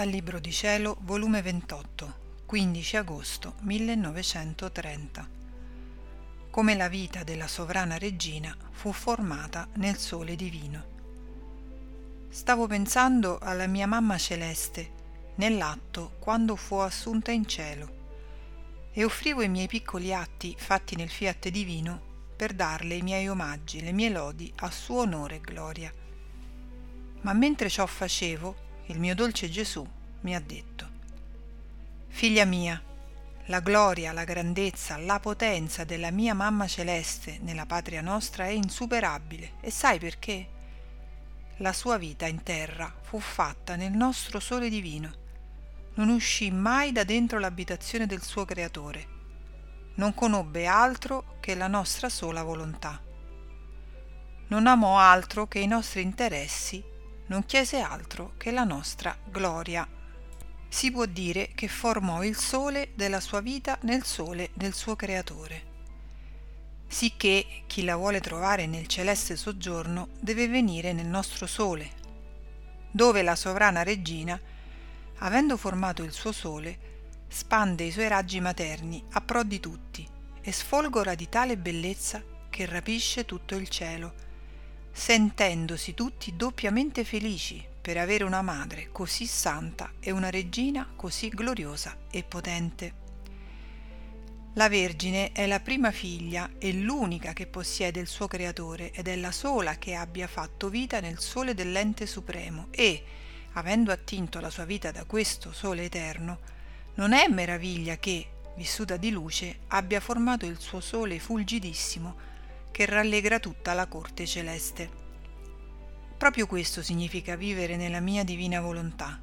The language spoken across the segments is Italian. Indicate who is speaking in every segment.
Speaker 1: Dal Libro di Cielo, volume 28, 15 agosto 1930. Come la vita della sovrana regina fu formata nel sole divino. Stavo pensando alla mia mamma celeste nell'atto quando fu assunta in cielo e offrivo i miei piccoli atti fatti nel fiat divino per darle i miei omaggi, le mie lodi a suo onore e gloria. Ma mentre ciò facevo, il mio dolce Gesù mi ha detto, Figlia mia, la gloria, la grandezza, la potenza della mia mamma celeste nella patria nostra è insuperabile. E sai perché? La sua vita in terra fu fatta nel nostro sole divino. Non uscì mai da dentro l'abitazione del suo creatore. Non conobbe altro che la nostra sola volontà. Non amò altro che i nostri interessi non chiese altro che la nostra gloria. Si può dire che formò il sole della sua vita nel sole del suo creatore. Sicché chi la vuole trovare nel celeste soggiorno deve venire nel nostro sole, dove la sovrana regina, avendo formato il suo sole, spande i suoi raggi materni a pro di tutti e sfolgora di tale bellezza che rapisce tutto il cielo sentendosi tutti doppiamente felici per avere una madre così santa e una regina così gloriosa e potente. La Vergine è la prima figlia e l'unica che possiede il suo creatore ed è la sola che abbia fatto vita nel sole dell'ente supremo e, avendo attinto la sua vita da questo sole eterno, non è meraviglia che, vissuta di luce, abbia formato il suo sole fulgidissimo che rallegra tutta la corte celeste. Proprio questo significa vivere nella mia divina volontà,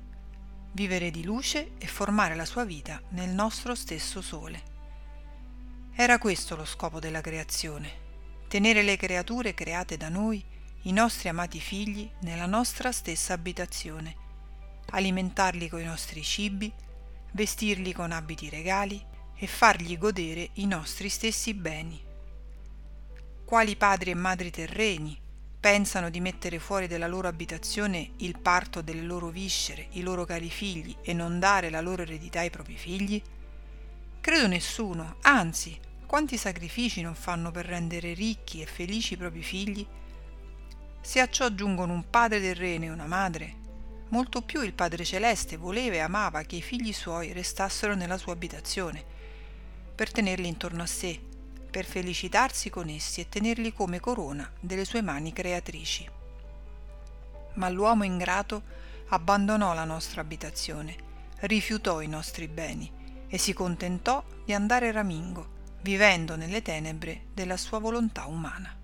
Speaker 1: vivere di luce e formare la sua vita nel nostro stesso sole. Era questo lo scopo della creazione, tenere le creature create da noi, i nostri amati figli, nella nostra stessa abitazione, alimentarli con i nostri cibi, vestirli con abiti regali e fargli godere i nostri stessi beni quali padri e madri terreni pensano di mettere fuori dalla loro abitazione il parto delle loro viscere, i loro cari figli e non dare la loro eredità ai propri figli? Credo nessuno, anzi, quanti sacrifici non fanno per rendere ricchi e felici i propri figli? Se a ciò aggiungono un padre terreno e una madre, molto più il Padre Celeste voleva e amava che i figli suoi restassero nella sua abitazione, per tenerli intorno a sé, per felicitarsi con essi e tenerli come corona delle sue mani creatrici. Ma l'uomo ingrato abbandonò la nostra abitazione, rifiutò i nostri beni e si contentò di andare ramingo, vivendo nelle tenebre della sua volontà umana.